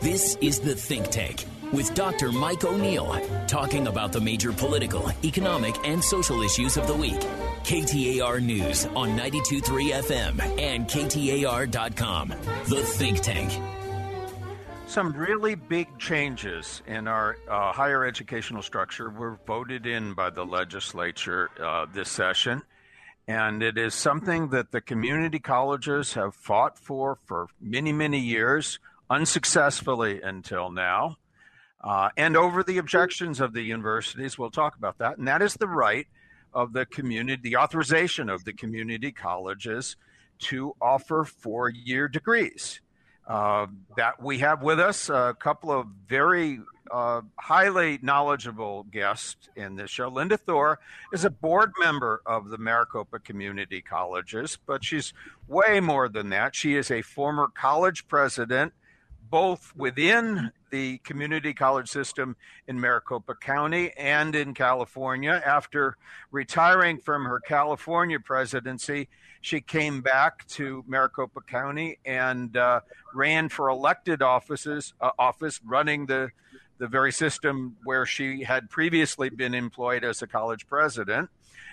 This is The Think Tank with Dr. Mike O'Neill, talking about the major political, economic, and social issues of the week. KTAR News on 923 FM and KTAR.com. The Think Tank. Some really big changes in our uh, higher educational structure were voted in by the legislature uh, this session. And it is something that the community colleges have fought for for many, many years, unsuccessfully until now. Uh, and over the objections of the universities, we'll talk about that. And that is the right of the community, the authorization of the community colleges to offer four year degrees. Uh, that we have with us a couple of very uh, highly knowledgeable guests in this show. Linda Thor is a board member of the Maricopa Community Colleges, but she's way more than that. She is a former college president, both within the community college system in Maricopa County and in California. After retiring from her California presidency, she came back to Maricopa County and uh, ran for elected offices, uh, office running the the very system where she had previously been employed as a college president.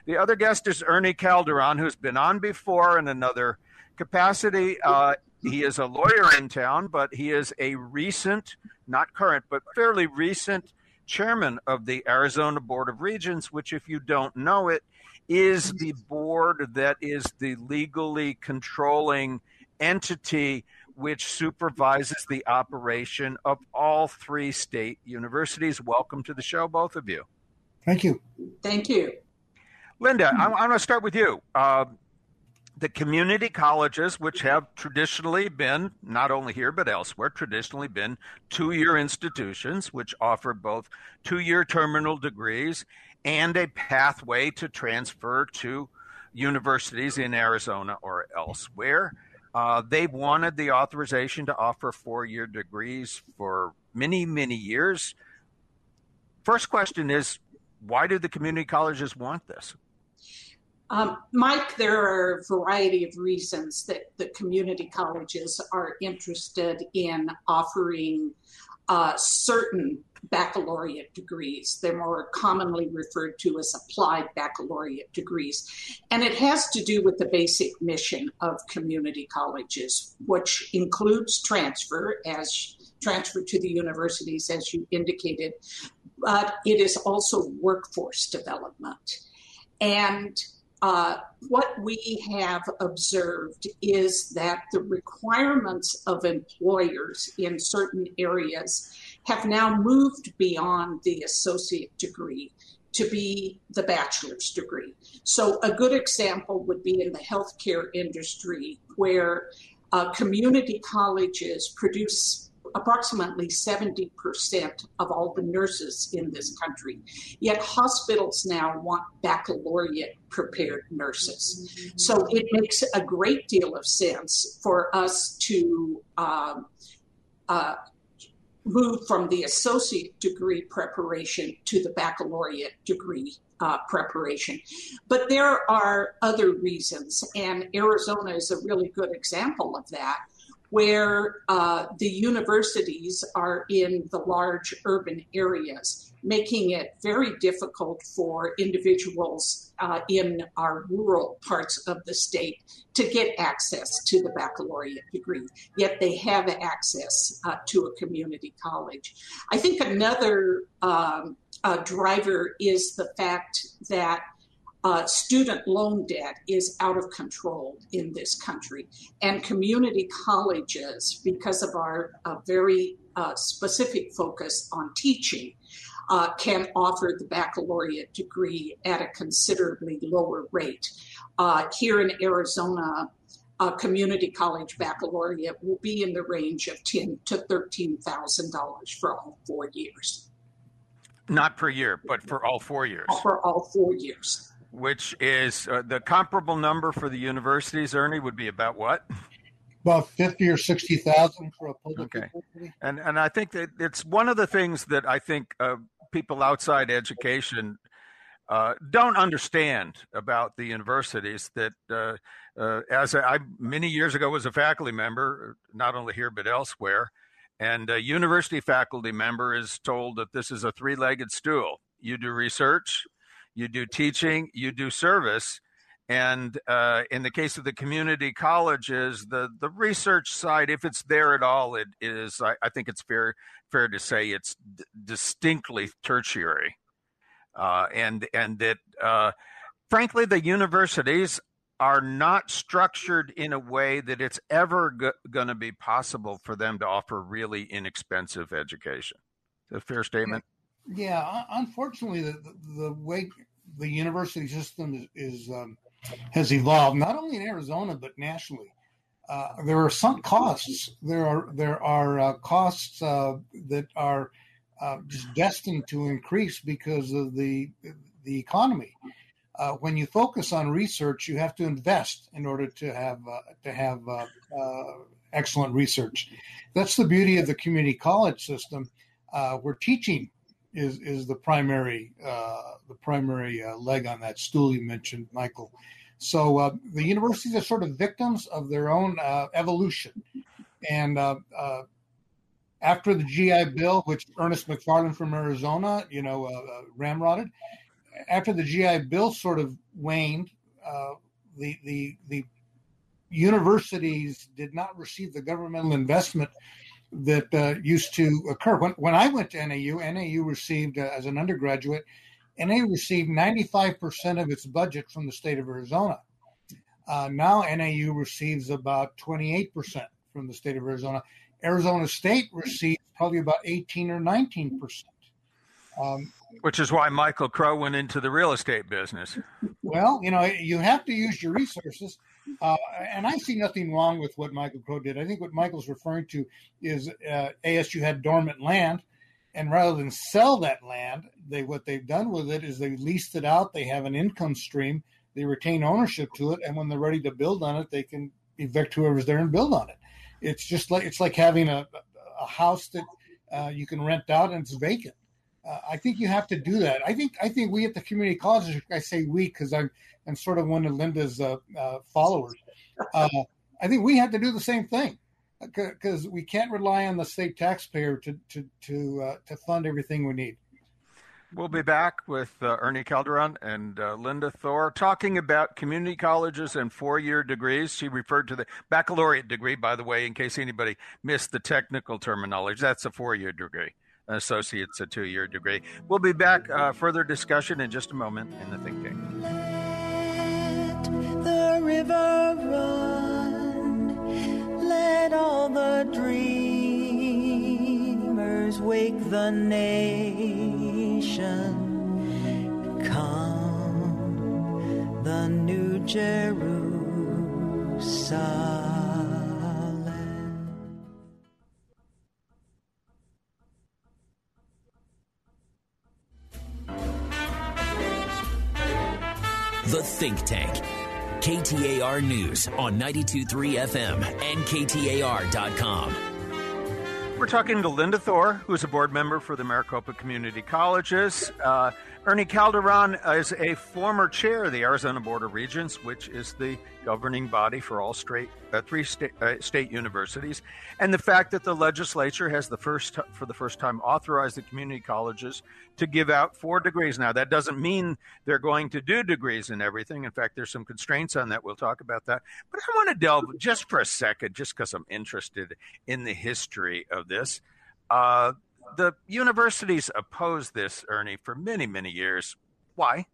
The other guest is Ernie Calderon, who's been on before in another capacity. Uh, he is a lawyer in town, but he is a recent, not current, but fairly recent chairman of the Arizona Board of Regents, which, if you don't know it, is the board that is the legally controlling entity which supervises the operation of all three state universities. Welcome to the show, both of you. Thank you. Thank you. Linda, I'm, I'm going to start with you. Uh, the community colleges, which have traditionally been, not only here but elsewhere, traditionally been two year institutions, which offer both two year terminal degrees and a pathway to transfer to universities in Arizona or elsewhere. Uh, they've wanted the authorization to offer four year degrees for many, many years. First question is why do the community colleges want this? Um, Mike, there are a variety of reasons that the community colleges are interested in offering uh, certain baccalaureate degrees. They're more commonly referred to as applied baccalaureate degrees. And it has to do with the basic mission of community colleges, which includes transfer as transfer to the universities, as you indicated, but it is also workforce development. And what we have observed is that the requirements of employers in certain areas have now moved beyond the associate degree to be the bachelor's degree. So, a good example would be in the healthcare industry, where uh, community colleges produce approximately 70% of all the nurses in this country. Yet hospitals now want baccalaureate prepared nurses. So it makes a great deal of sense for us to um, uh, move from the associate degree preparation to the baccalaureate degree uh, preparation. But there are other reasons, and Arizona is a really good example of that where uh, the universities are in the large urban areas, making it very difficult for individuals uh, in our rural parts of the state to get access to the baccalaureate degree. Yet they have access uh, to a community college. I think another um, uh, driver is the fact that uh, student loan debt is out of control in this country. And community colleges, because of our uh, very uh, specific focus on teaching, uh, can offer the baccalaureate degree at a considerably lower rate. Uh, here in Arizona, a community college baccalaureate will be in the range of ten to thirteen thousand dollars for all four years. Not per year, but for all four years. For all four years which is uh, the comparable number for the universities, Ernie, would be about what? About fifty or sixty thousand for a public okay. university. And and I think that it's one of the things that I think uh, people outside education uh, don't understand about the universities. That uh, uh, as I, I many years ago was a faculty member, not only here but elsewhere, And a university faculty member is told that this is a three legged stool. You do research, you do teaching, you do service. And uh, in the case of the community colleges, the, the research side, if it's there at all, it is, I, I think it's fair, fair to say it's d- distinctly tertiary. Uh, and, and that, uh, frankly, the universities are not structured in a way that it's ever go- going to be possible for them to offer really inexpensive education. A fair statement? Yeah, unfortunately, the, the way the university system is, is um, has evolved, not only in Arizona but nationally. Uh, there are some costs. There are there are uh, costs uh, that are uh, just destined to increase because of the the economy uh, when you focus on research, you have to invest in order to have uh, to have excellent research. That's the beauty of the community college system, where teaching is is the primary uh, the primary uh, leg on that stool you mentioned, Michael. So uh, the universities are sort of victims of their own uh, evolution, and after the GI Bill, which Ernest McFarland from Arizona, you know, ramrodded after the GI Bill sort of waned, uh, the the the universities did not receive the governmental investment that uh, used to occur. When when I went to NAU, NAU received uh, as an undergraduate, NAU received 95% of its budget from the state of Arizona. Uh, now NAU receives about 28% from the state of Arizona. Arizona State receives probably about 18 or 19 percent. Um, Which is why Michael Crow went into the real estate business. Well, you know, you have to use your resources. Uh, and I see nothing wrong with what Michael Crow did. I think what Michael's referring to is uh, ASU had dormant land, and rather than sell that land, they what they've done with it is they leased it out. They have an income stream. They retain ownership to it, and when they're ready to build on it, they can evict whoever's there and build on it. It's just like it's like having a a house that uh, you can rent out and it's vacant uh, I think you have to do that. I think I think we at the community colleges, I say we because I'm I'm sort of one of Linda's uh, uh, followers. Uh, I think we have to do the same thing because we can't rely on the state taxpayer to to to uh, to fund everything we need. We'll be back with uh, Ernie Calderon and Linda Thor talking about community colleges and four year degrees. She referred to the baccalaureate degree, by the way, in case anybody missed the technical terminology. That's a four year degree associate's a two year degree. We'll be back, uh, further discussion in just a moment in the Think Tank. Let the river run, let all the dreamers wake the nation. Come, the new Jerusalem. Think Tank. KTAR News on 923 FM and KTAR.com. We're talking to Linda Thor, who is a board member for the Maricopa Community Colleges. Uh, Ernie Calderon is a former chair of the Arizona Board of Regents, which is the governing body for all straight, uh, three state, uh, state universities. And the fact that the legislature has the first, for the first time, authorized the community colleges to give out four degrees. Now, that doesn't mean they're going to do degrees and everything. In fact, there's some constraints on that. We'll talk about that. But I want to delve just for a second, just because I'm interested in the history of this. Uh, the universities opposed this, Ernie, for many, many years. Why?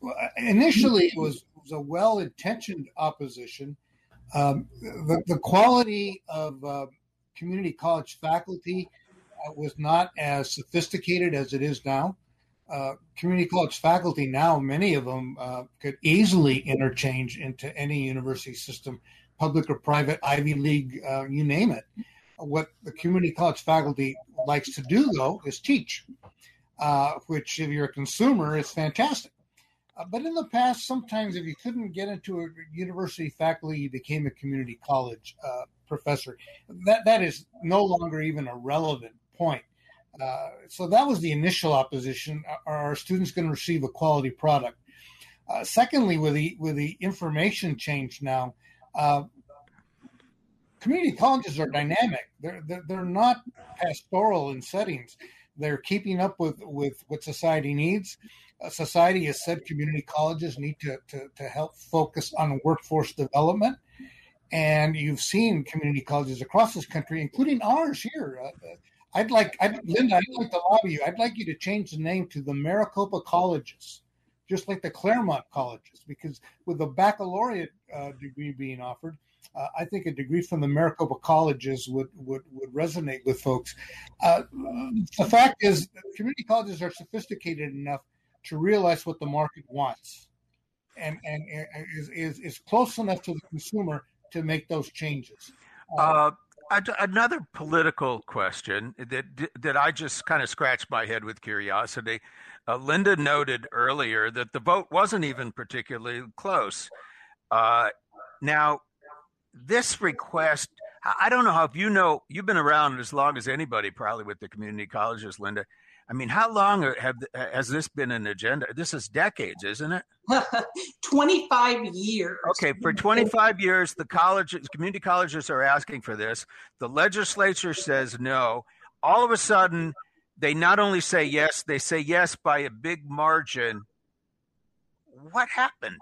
Well, initially, it was, was a well intentioned opposition. Um, the, the, quality of uh, community college faculty uh, was not as sophisticated as it is now. Uh, community college faculty now, many of them uh, could easily interchange into any university system, public or private, Ivy League, uh, you name it. What the community college faculty likes to do, though, is teach, uh, which, if you're a consumer, is fantastic. Uh, but in the past, sometimes if you couldn't get into a university faculty, you became a community college uh, professor. That that is no longer even a relevant point. Uh, so that was the initial opposition. Are our students going to receive a quality product? Uh, secondly, with the with the information change now, uh, community colleges are dynamic. They're, they're they're not pastoral in settings. They're keeping up with with what society needs. Uh, society has said community colleges need to, to to help focus on workforce development, and you've seen community colleges across this country, including ours here. Uh, uh I'd like, I'd, Linda, I'd like to lobby you. I'd like you to change the name to the Maricopa Colleges, just like the Claremont Colleges, because with the baccalaureate uh, degree being offered, uh, I think a degree from the Maricopa colleges would would, would resonate with folks. Uh, the fact is, community colleges are sophisticated enough to realize what the market wants, and and is is, is close enough to the consumer to make those changes. Uh, another political question that that I just kind of scratched my head with curiosity. Uh, Linda noted earlier that the vote wasn't even particularly close. Uh, now, this request, I don't know how if you know you've been around as long as anybody probably with the community colleges, Linda. I mean, how long have has this been an agenda? This is decades, isn't it? 25 years. Okay, for 25 years, the colleges, community colleges are asking for this. The legislature says no. All of a sudden, they not only say yes, they say yes by a big margin. What happened?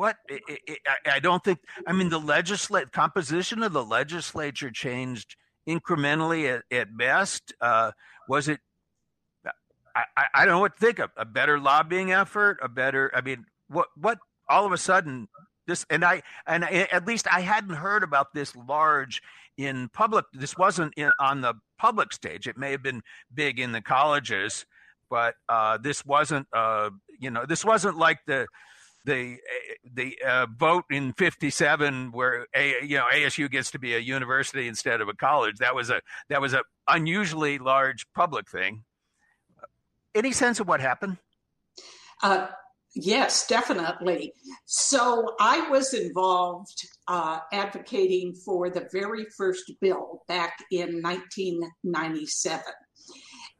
What it, it, I, I don't think. I mean, the legislate composition of the legislature changed incrementally at, at best. Uh, was it? I, I don't know what to think of. A better lobbying effort, a better. I mean, what what? All of a sudden, this and I and I, at least I hadn't heard about this large in public. This wasn't in, on the public stage. It may have been big in the colleges, but uh, this wasn't. Uh, you know, this wasn't like the the the uh, vote in 57 where a, you know ASU gets to be a university instead of a college. That was a that was a unusually large public thing. Any sense of what happened? Uh, yes definitely. So I was involved uh, advocating for the very first bill back in 1997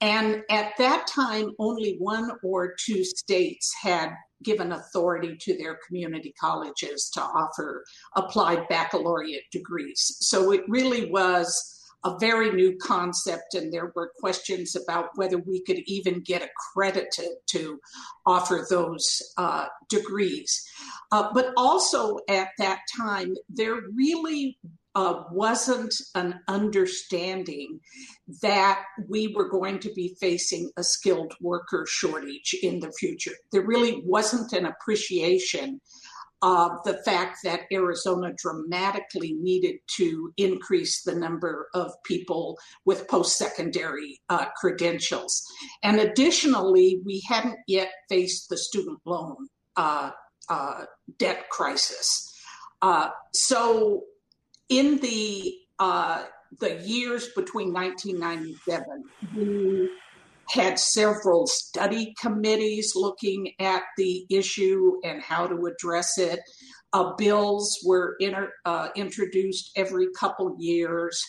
and at that time, only one or two states had given authority to their community colleges to offer applied baccalaureate degrees. So it really was a very new concept, and there were questions about whether we could even get accredited to offer those uh, degrees. Uh, but also at that time, there really uh, wasn't an understanding that we were going to be facing a skilled worker shortage in the future. There really wasn't an appreciation of the fact that Arizona dramatically needed to increase the number of people with post secondary uh, credentials. And additionally, we hadn't yet faced the student loan uh, uh, debt crisis. Uh, so in the uh, the years between 1997, we had several study committees looking at the issue and how to address it. Uh, bills were inter, uh, introduced every couple years,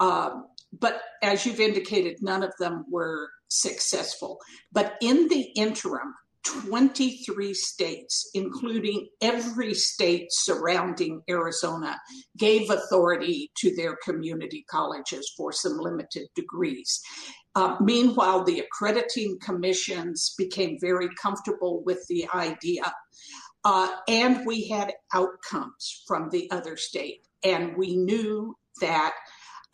um, but as you've indicated, none of them were successful. But in the interim, 23 states, including every state surrounding Arizona, gave authority to their community colleges for some limited degrees. Uh, meanwhile, the accrediting commissions became very comfortable with the idea. Uh, and we had outcomes from the other state. And we knew that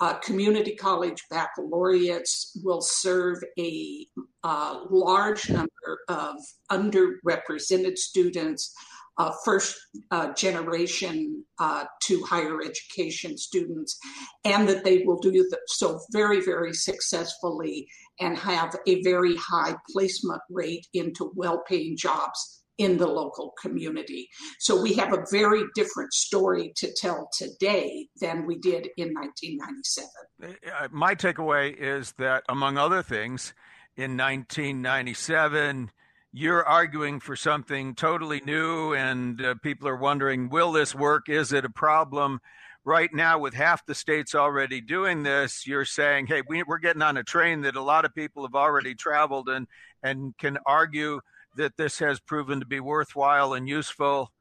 uh, community college baccalaureates will serve a uh, large number of underrepresented students, uh, first uh, generation uh, to higher education students, and that they will do so very, very successfully and have a very high placement rate into well paying jobs in the local community. So we have a very different story to tell today than we did in 1997. Uh, my takeaway is that, among other things, in 1997, you're arguing for something totally new, and uh, people are wondering, will this work? Is it a problem? Right now, with half the states already doing this, you're saying, hey, we, we're getting on a train that a lot of people have already traveled and, and can argue that this has proven to be worthwhile and useful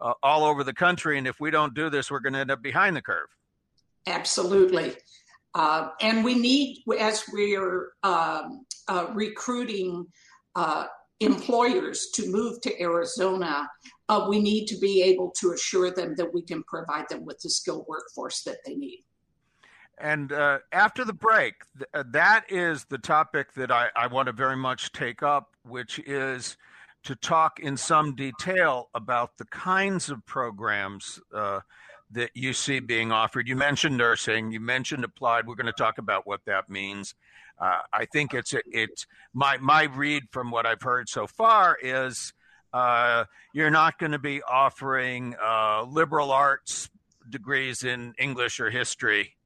uh, all over the country. And if we don't do this, we're going to end up behind the curve. Absolutely. Uh, and we need, as we're um, uh, recruiting uh, employers to move to Arizona, uh, we need to be able to assure them that we can provide them with the skilled workforce that they need. And uh, after the break, th- uh, that is the topic that I, I want to very much take up, which is to talk in some detail about the kinds of programs uh, that you see being offered. You mentioned nursing, you mentioned applied. We're going to talk about what that means. Uh, I think it's it's my my read from what I've heard so far is uh, you're not going to be offering uh, liberal arts degrees in English or history.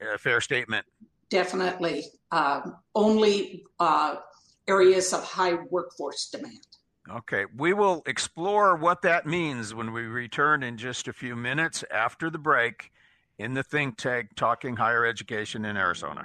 A fair statement. Definitely, um, only uh, areas of high workforce demand. Okay, we will explore what that means when we return in just a few minutes after the break in the think tank talking higher education in Arizona.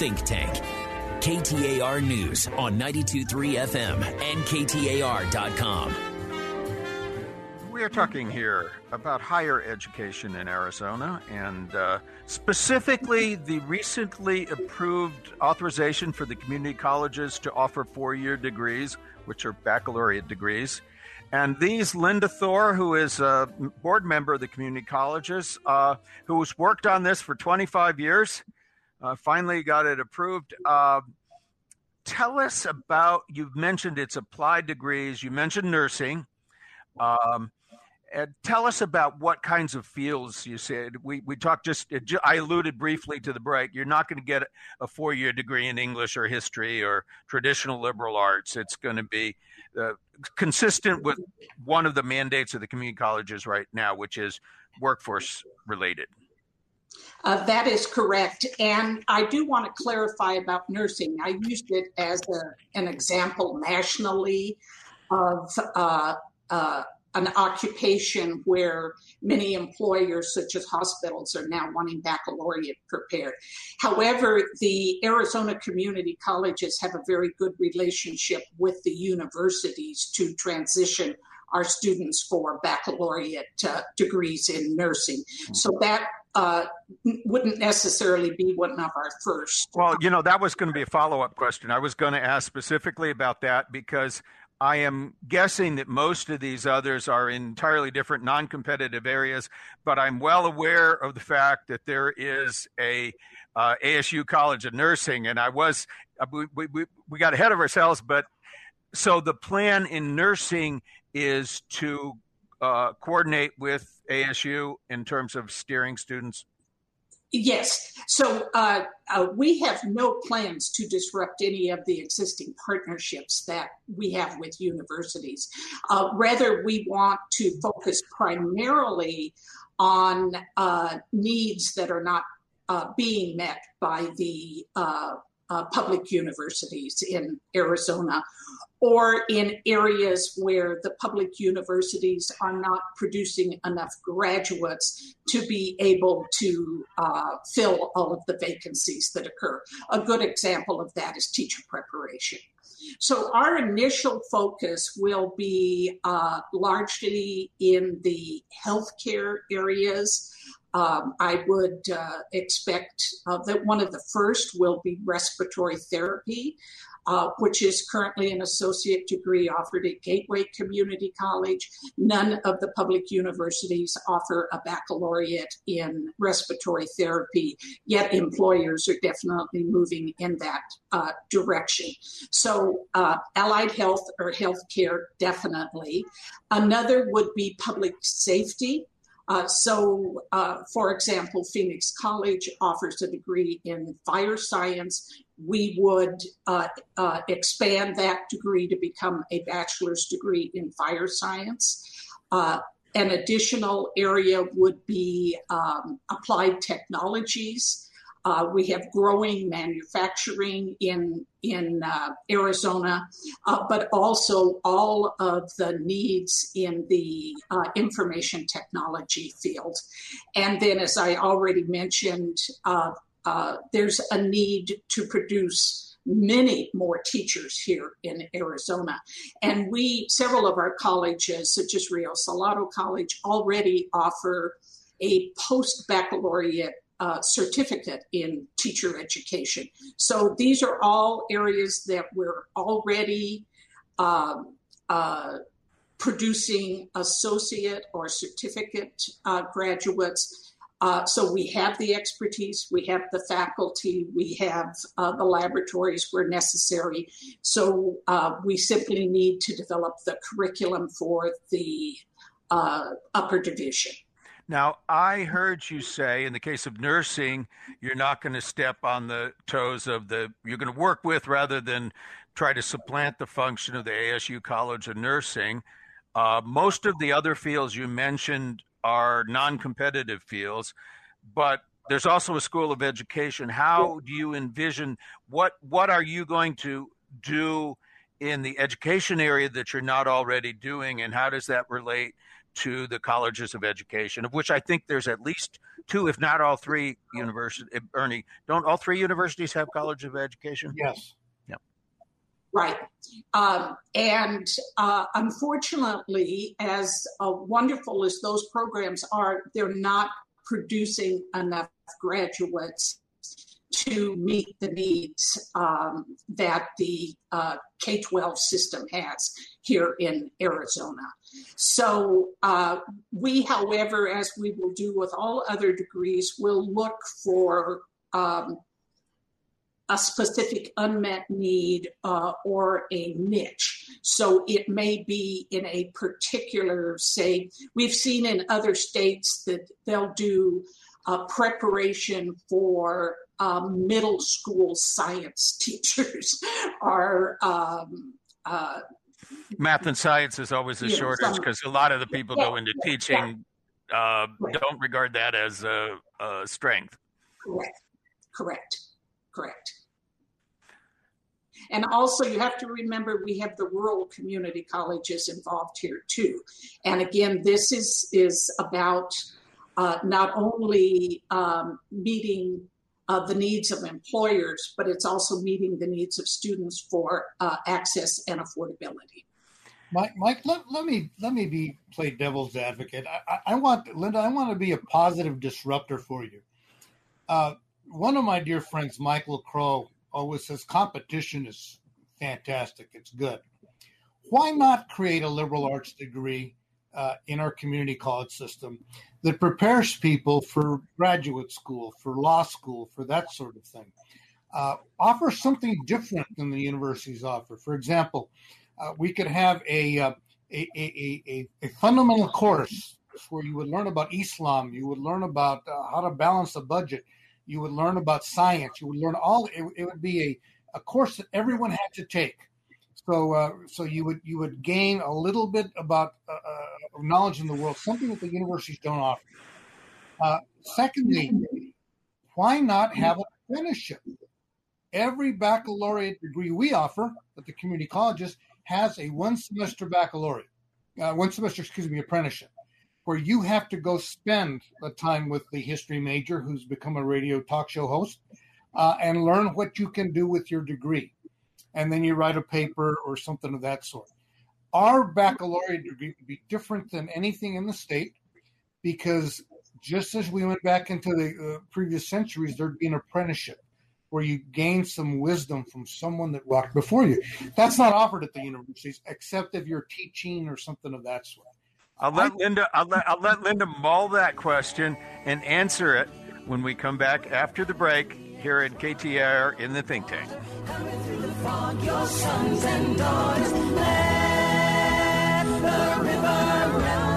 Think Tank. KTAR News on 92.3 FM and KTAR.com. We are talking here about higher education in Arizona and uh, specifically the recently approved authorization for the community colleges to offer four year degrees, which are baccalaureate degrees. And these, Linda Thor, who is a board member of the community colleges, uh, who has worked on this for 25 years, uh, finally got it approved. Uh, tell us about, you've mentioned it's applied degrees, you mentioned nursing. Um, and tell us about what kinds of fields you said. We, we talked just, I alluded briefly to the break. You're not going to get a four year degree in English or history or traditional liberal arts. It's going to be uh, consistent with one of the mandates of the community colleges right now, which is workforce related. Uh, that is correct. And I do want to clarify about nursing. I used it as a, an example nationally of uh, uh, an occupation where many employers, such as hospitals, are now wanting baccalaureate prepared. However, the Arizona community colleges have a very good relationship with the universities to transition our students for baccalaureate uh, degrees in nursing. So that uh, wouldn't necessarily be one of our first. Well, you know, that was going to be a follow up question. I was going to ask specifically about that because I am guessing that most of these others are in entirely different non competitive areas, but I'm well aware of the fact that there is a uh, ASU College of Nursing, and I was, uh, we, we, we got ahead of ourselves, but so the plan in nursing is to uh, coordinate with ASU in terms of steering students Yes. So uh, uh, we have no plans to disrupt any of the existing partnerships that we have with universities. Uh, rather, we want to focus primarily on uh, needs that are not uh, being met by the uh, public universities in Arizona or in areas where the public universities are not producing enough graduates to be able to uh, fill all of the vacancies that occur. A good example of that is teacher preparation. So, our initial focus will be uh, largely in the healthcare areas. Um, I would uh, expect uh, that one of the first will be respiratory therapy uh, which is currently an associate degree offered at Gateway Community College. None of the public universities offer a baccalaureate in respiratory therapy, yet employers are definitely moving in that uh, direction. So, uh, allied health or healthcare, definitely. Another would be public safety. Uh, so, uh, for example, Phoenix College offers a degree in fire science. We would uh, uh, expand that degree to become a bachelor's degree in fire science. Uh, an additional area would be um, applied technologies. Uh, we have growing manufacturing in in uh, Arizona, uh, but also all of the needs in the uh, information technology field. And then, as I already mentioned, uh, uh, there's a need to produce many more teachers here in Arizona. And we, several of our colleges, such as Rio Salado College, already offer a post baccalaureate uh, certificate in teacher education. So these are all areas that we're already um, uh, producing associate or certificate uh, graduates uh, so we have the expertise, we have the faculty, we have uh, the laboratories where necessary. So we simply need to develop the curriculum for the upper division. Now, I heard you say in the case of nursing, you're not going to step on the toes of the, you're going to work with rather than try to supplant the function of the ASU College of Nursing. Uh, most of the other fields you mentioned are non-competitive fields, but there's also a school of education. How do you envision what what are you going to do in the education area that you're not already doing, and how does that relate to the colleges of education, of which I think there's at least two, if not all three universities. Ernie, don't all three universities have college of education? Yes. Right. Um, and uh, unfortunately, as uh, wonderful as those programs are, they're not producing enough graduates to meet the needs um, that the uh, K 12 system has here in Arizona. So, uh, we, however, as we will do with all other degrees, will look for um, a specific unmet need uh, or a niche. So it may be in a particular, say, we've seen in other states that they'll do preparation for um, middle school science teachers are um, uh, math and science is always a shortage because a lot of the people yeah, go into teaching yeah. uh, right. don't regard that as a, a strength. Correct. Correct. Correct. And also, you have to remember we have the rural community colleges involved here too. And again, this is is about uh, not only um, meeting uh, the needs of employers, but it's also meeting the needs of students for uh, access and affordability. Mike, Mike let, let me let me be play devil's advocate. I, I, I want Linda. I want to be a positive disruptor for you. Uh, one of my dear friends, Michael Crow, always says competition is fantastic. It's good. Why not create a liberal arts degree uh, in our community college system that prepares people for graduate school, for law school, for that sort of thing? Uh, offer something different than the universities offer. For example, uh, we could have a, uh, a, a, a, a, fundamental course where you would learn about Islam, you would learn about uh, how to balance a budget, you would learn about science. You would learn all. It, it would be a, a course that everyone had to take. So uh, so you would you would gain a little bit about uh, uh knowledge in the world, something that the universities don't offer. Uh, secondly, why not have an apprenticeship? Every baccalaureate degree we offer at the community colleges has a one semester baccalaureate, uh, one semester, excuse me, apprenticeship where you have to go spend the time with the history major who's become a radio talk show host uh, and learn what you can do with your degree. And then you write a paper or something of that sort. Our baccalaureate degree would be different than anything in the state because just as we went back into the uh, previous centuries, there'd be an apprenticeship where you gain some wisdom from someone that walked before you. That's not offered at the universities, except if you're teaching or something of that sort. I'll let Linda. I'll let, I'll let Linda mull that question and answer it when we come back after the break here at KTR in the think tank. Flog your sons and daughters, let the river run.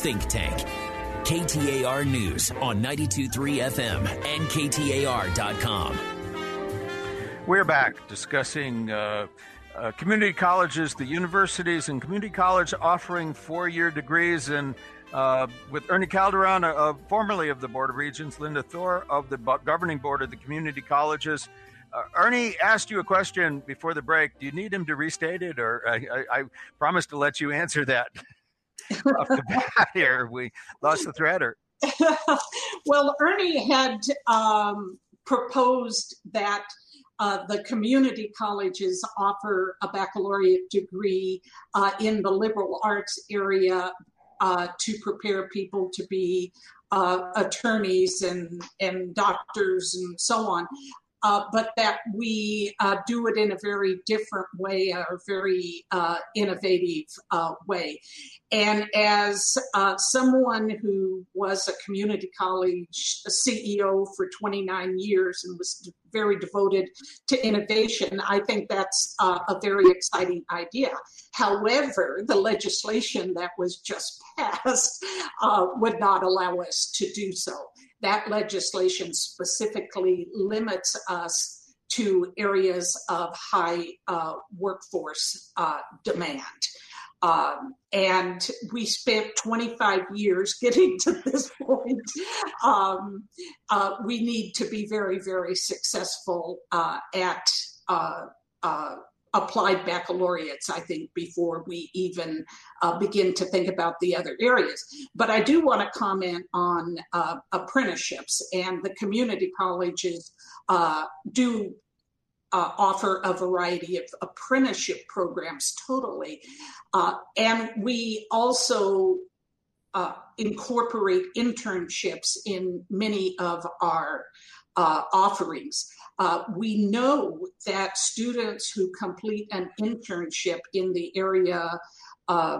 Think Tank. KTAR News on 923 FM and KTAR.com. We're back discussing uh, uh, community colleges, the universities, and community college offering four year degrees. And uh, with Ernie Calderon, formerly of the Board of Regents, Linda Thor of the governing board of the community colleges. Uh, Ernie asked you a question before the break. Do you need him to restate it, or I, I, I promised to let you answer that off the bat here. We lost the thread, or well, Ernie had um, proposed that uh, the community colleges offer a baccalaureate degree uh, in the liberal arts area uh, to prepare people to be uh, attorneys and, and doctors and so on. Uh, but that we uh, do it in a very different way, a very uh, innovative uh, way. And as uh, someone who was a community college CEO for 29 years and was very devoted to innovation, I think that's uh, a very exciting idea. However, the legislation that was just passed would not allow us to do so that legislation specifically limits us to areas of high uh, workforce uh, demand. Um, and we spent 25 years getting to this point. Um, uh, we need to be very, very successful uh, at uh, uh, applied baccalaureates, I think, before we even uh, begin to think about the other areas. But I do want to comment on uh, apprenticeships, and the community colleges uh, do. Uh, offer a variety of apprenticeship programs totally. Uh, and we also uh, incorporate internships in many of our offerings. Uh, we know that students who complete an internship in the area uh,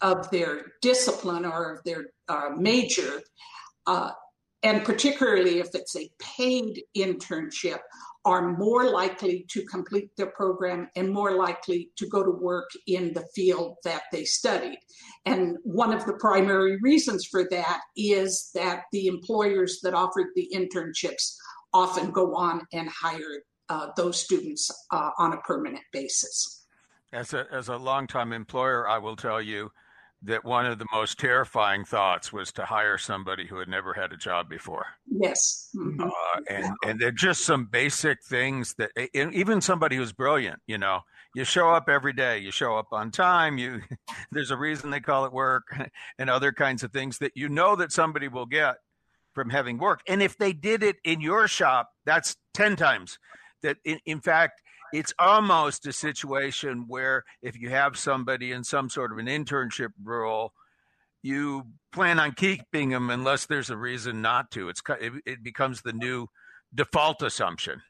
of their discipline or of their uh, major, uh, and particularly if it's a paid internship, are more likely to complete their program and more likely to go to work in the field that they studied. And one of the primary reasons for that is that the employers that offered the internships often go on and hire uh, those students uh, on a permanent basis. As a, as a longtime employer, I will tell you that one of the most terrifying thoughts was to hire somebody who had never had a job before. Yes. Mm-hmm. Uh, and, and they're just some basic things that even somebody who's brilliant, you know, you show up every day, you show up on time, you, there's a reason they call it work and other kinds of things that you know that somebody will get from having work. And if they did it in your shop, that's 10 times. That in, in fact, it's almost a situation where if you have somebody in some sort of an internship role, you plan on keeping them unless there's a reason not to. It's it, it becomes the new default assumption.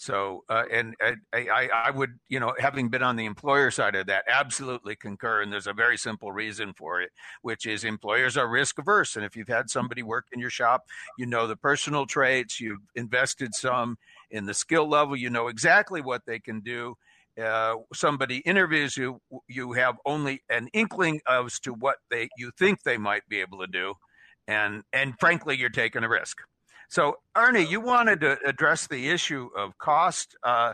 So, uh, and I, I, would, you know, having been on the employer side of that, absolutely concur. And there's a very simple reason for it, which is employers are risk averse. And if you've had somebody work in your shop, you know the personal traits, you've invested some in the skill level, you know exactly what they can do. Uh, somebody interviews you, you have only an inkling as to what they you think they might be able to do, and and frankly, you're taking a risk. So, Ernie, you wanted to address the issue of cost. Uh,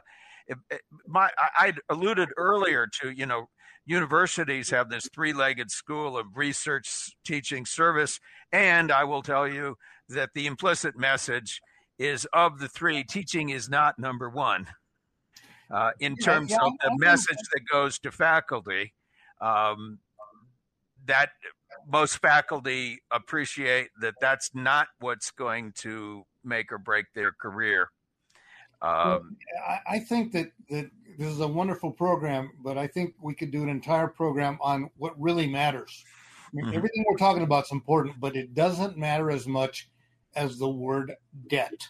my, I alluded earlier to, you know, universities have this three-legged school of research, teaching, service, and I will tell you that the implicit message is of the three, teaching is not number one uh, in terms yeah, yeah, of the message that goes to faculty. Um, that most faculty appreciate that that's not what's going to make or break their career. Um, well, I think that, that this is a wonderful program, but I think we could do an entire program on what really matters. I mean, mm-hmm. Everything we're talking about is important, but it doesn't matter as much as the word debt.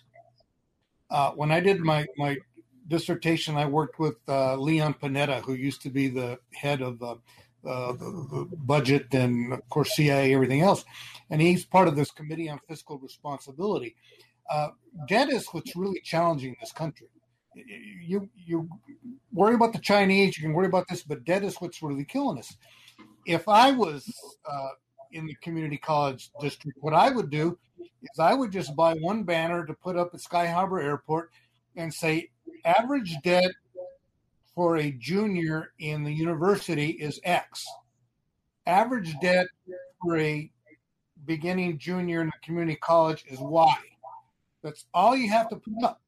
Uh, when I did my, my dissertation, I worked with uh, Leon Panetta, who used to be the head of uh, uh, the, budget and of course CIA, everything else. And he's part of this committee on fiscal responsibility. Uh, debt is what's really challenging this country. You you worry about the Chinese, you can worry about this, but debt is what's really killing us. If I was uh, in the community college district. What I would do is I would just buy one banner to put up at Sky Harbor Airport and say average debt for a junior in the university is X. Average debt for a beginning junior in the community college is Y. That's all you have to put up.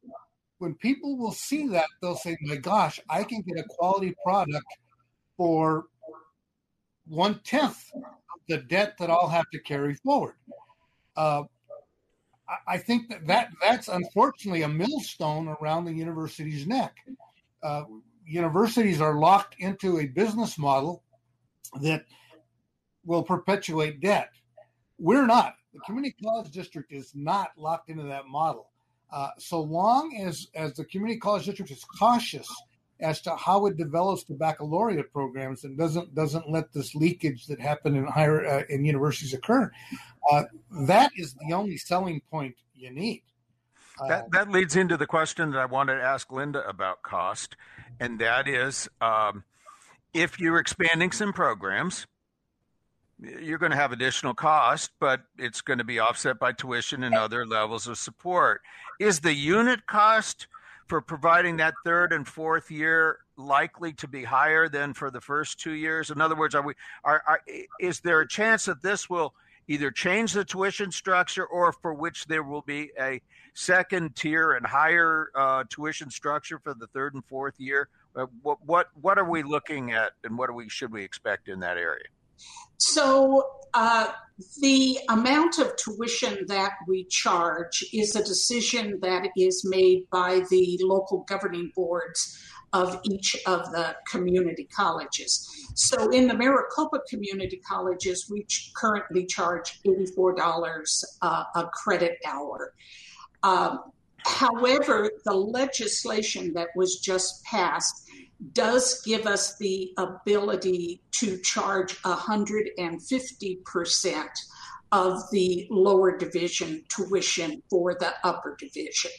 When people will see that, they'll say, My gosh, I can get a quality product for one tenth of the debt that I'll have to carry forward. Uh, I think that, that that's unfortunately a millstone around the university's neck. Uh, universities are locked into a business model that will perpetuate debt. We're not. The community college district is not locked into that model. Uh, so long as as the community college district is cautious as to how it develops the baccalaureate programs and doesn't doesn't let this leakage that happened in higher uh, in universities occur, uh, that is the only selling point you need. That, that leads into the question that I wanted to ask Linda about cost, and that is um, if you're expanding some programs, you're going to have additional cost, but it's going to be offset by tuition and other levels of support. Is the unit cost for providing that third and fourth year likely to be higher than for the first two years? In other words, are we are, are is there a chance that this will either change the tuition structure or for which there will be a second tier and higher uh, tuition structure for the third and fourth year? Uh, what what what are we looking at, and what we should we expect in that area? So, uh, the amount of tuition that we charge is a decision that is made by the local governing boards of each of the community colleges. So, in the Maricopa community colleges, we currently charge $84 uh, a credit hour. Um, however, the legislation that was just passed does give us the ability to charge 150% of the lower division tuition for the upper division.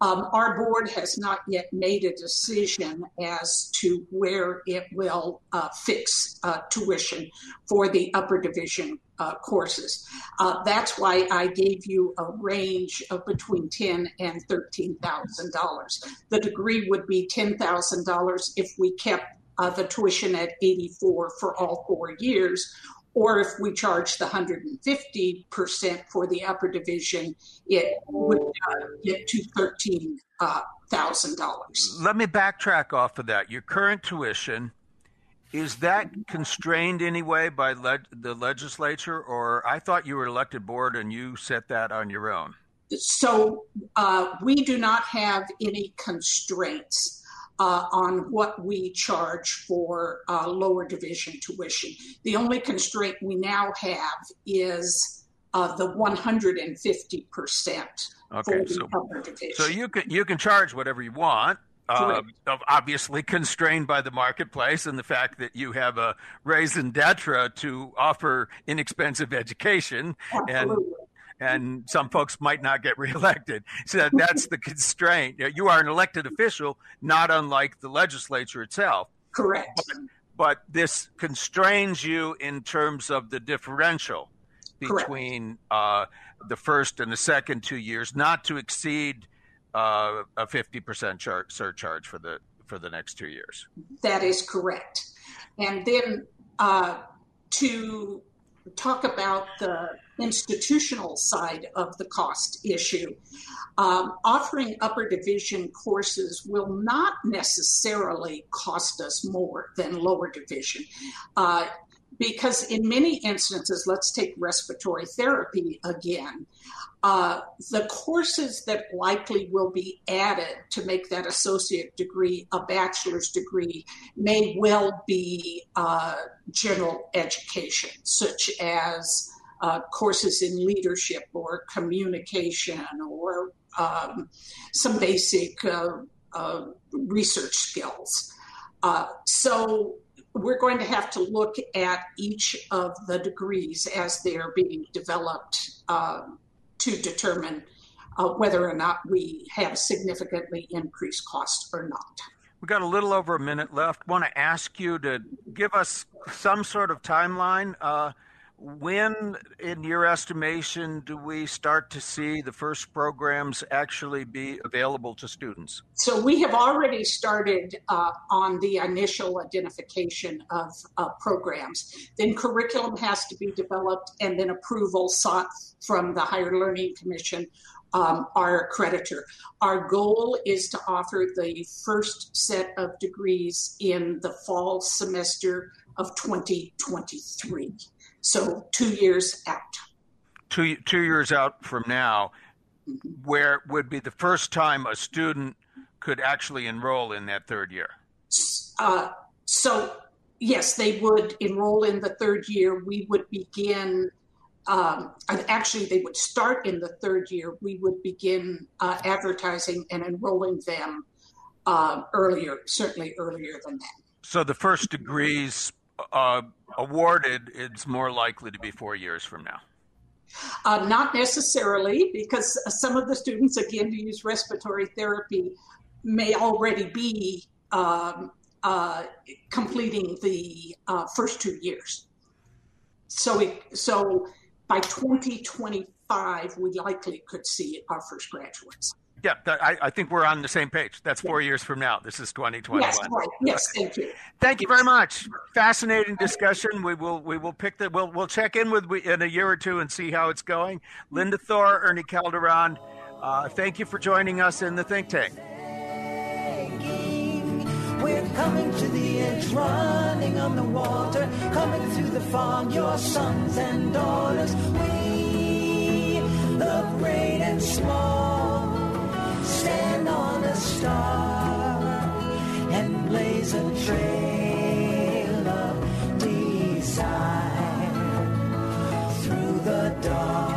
Um, our board has not yet made a decision as to where it will uh, fix uh, tuition for the upper division uh, courses. Uh, that's why I gave you a range of between ten and thirteen thousand dollars. The degree would be ten thousand dollars if we kept uh, the tuition at eighty-four for all four years, or if we charge the 150% for the upper division, it would uh, get to $13,000. Let me backtrack off of that. Your current tuition is that constrained anyway by le- the legislature, or I thought you were elected board and you set that on your own? So uh, we do not have any constraints. Uh, on what we charge for uh, lower division tuition. The only constraint we now have is uh, the 150% Okay, so upper division. so you can you can charge whatever you want. Uh, obviously constrained by the marketplace and the fact that you have a raison d'etre to offer inexpensive education Absolutely. and some folks might not get reelected. So that's the constraint. You are an elected official, not unlike the legislature itself. Correct. But this constrains you in terms of the differential between uh, the first and the second two years, not to exceed uh, a fifty percent char- surcharge for the for the next two years. That is correct. And then uh, to talk about the institutional side of the cost issue, um, offering upper division courses will not necessarily cost us more than lower division. Uh, because in many instances, let's take respiratory therapy again. Uh, the courses that likely will be added to make that associate degree a bachelor's degree may well be uh, general education, such as uh, courses in leadership or communication or um, some basic uh, uh, research skills. So we're going to have to look at each of the degrees as they're being developed um, to determine uh, whether or not we have significantly increased cost or not. We've got a little over a minute left. Want to ask you to give us some sort of timeline. Uh, when, in your estimation, do we start to see the first programs actually be available to students? So we have already started uh, on the initial identification of uh, programs. Then curriculum has to be developed and then approval sought from the Higher Learning Commission, um, our accreditor. Our goal is to offer the first set of degrees in the fall semester of 2023. So two years out. Two, two years out from now, where would be the first time a student could actually enroll in that third year? Uh, so, yes, they would enroll in the third year. We would begin, um, actually, they would start in the third year. We would begin uh, advertising and enrolling them uh, earlier, certainly earlier than that. So the first degrees uh, awarded, it's more likely to be four years from now. Uh, not necessarily, because some of the students, again, to use respiratory therapy, may already be um, uh, completing the uh, first two years. So, so by 2025, we likely could see our first graduates. Yeah, that, I, I, think we're on the same page. That's four years from now. This is 2021. Yes, right. yes, thank you. Thank you very much. Fascinating discussion. We will we will pick the we'll we'll check in with in a year or two and see how it's going. Linda Thor, Ernie Calderon, uh, thank you for joining us in the think tank. We're coming to the edge, running on the water, coming through the fog, your sons and daughters. We, the great and small stand on a star and blaze a trail of desire through the dark.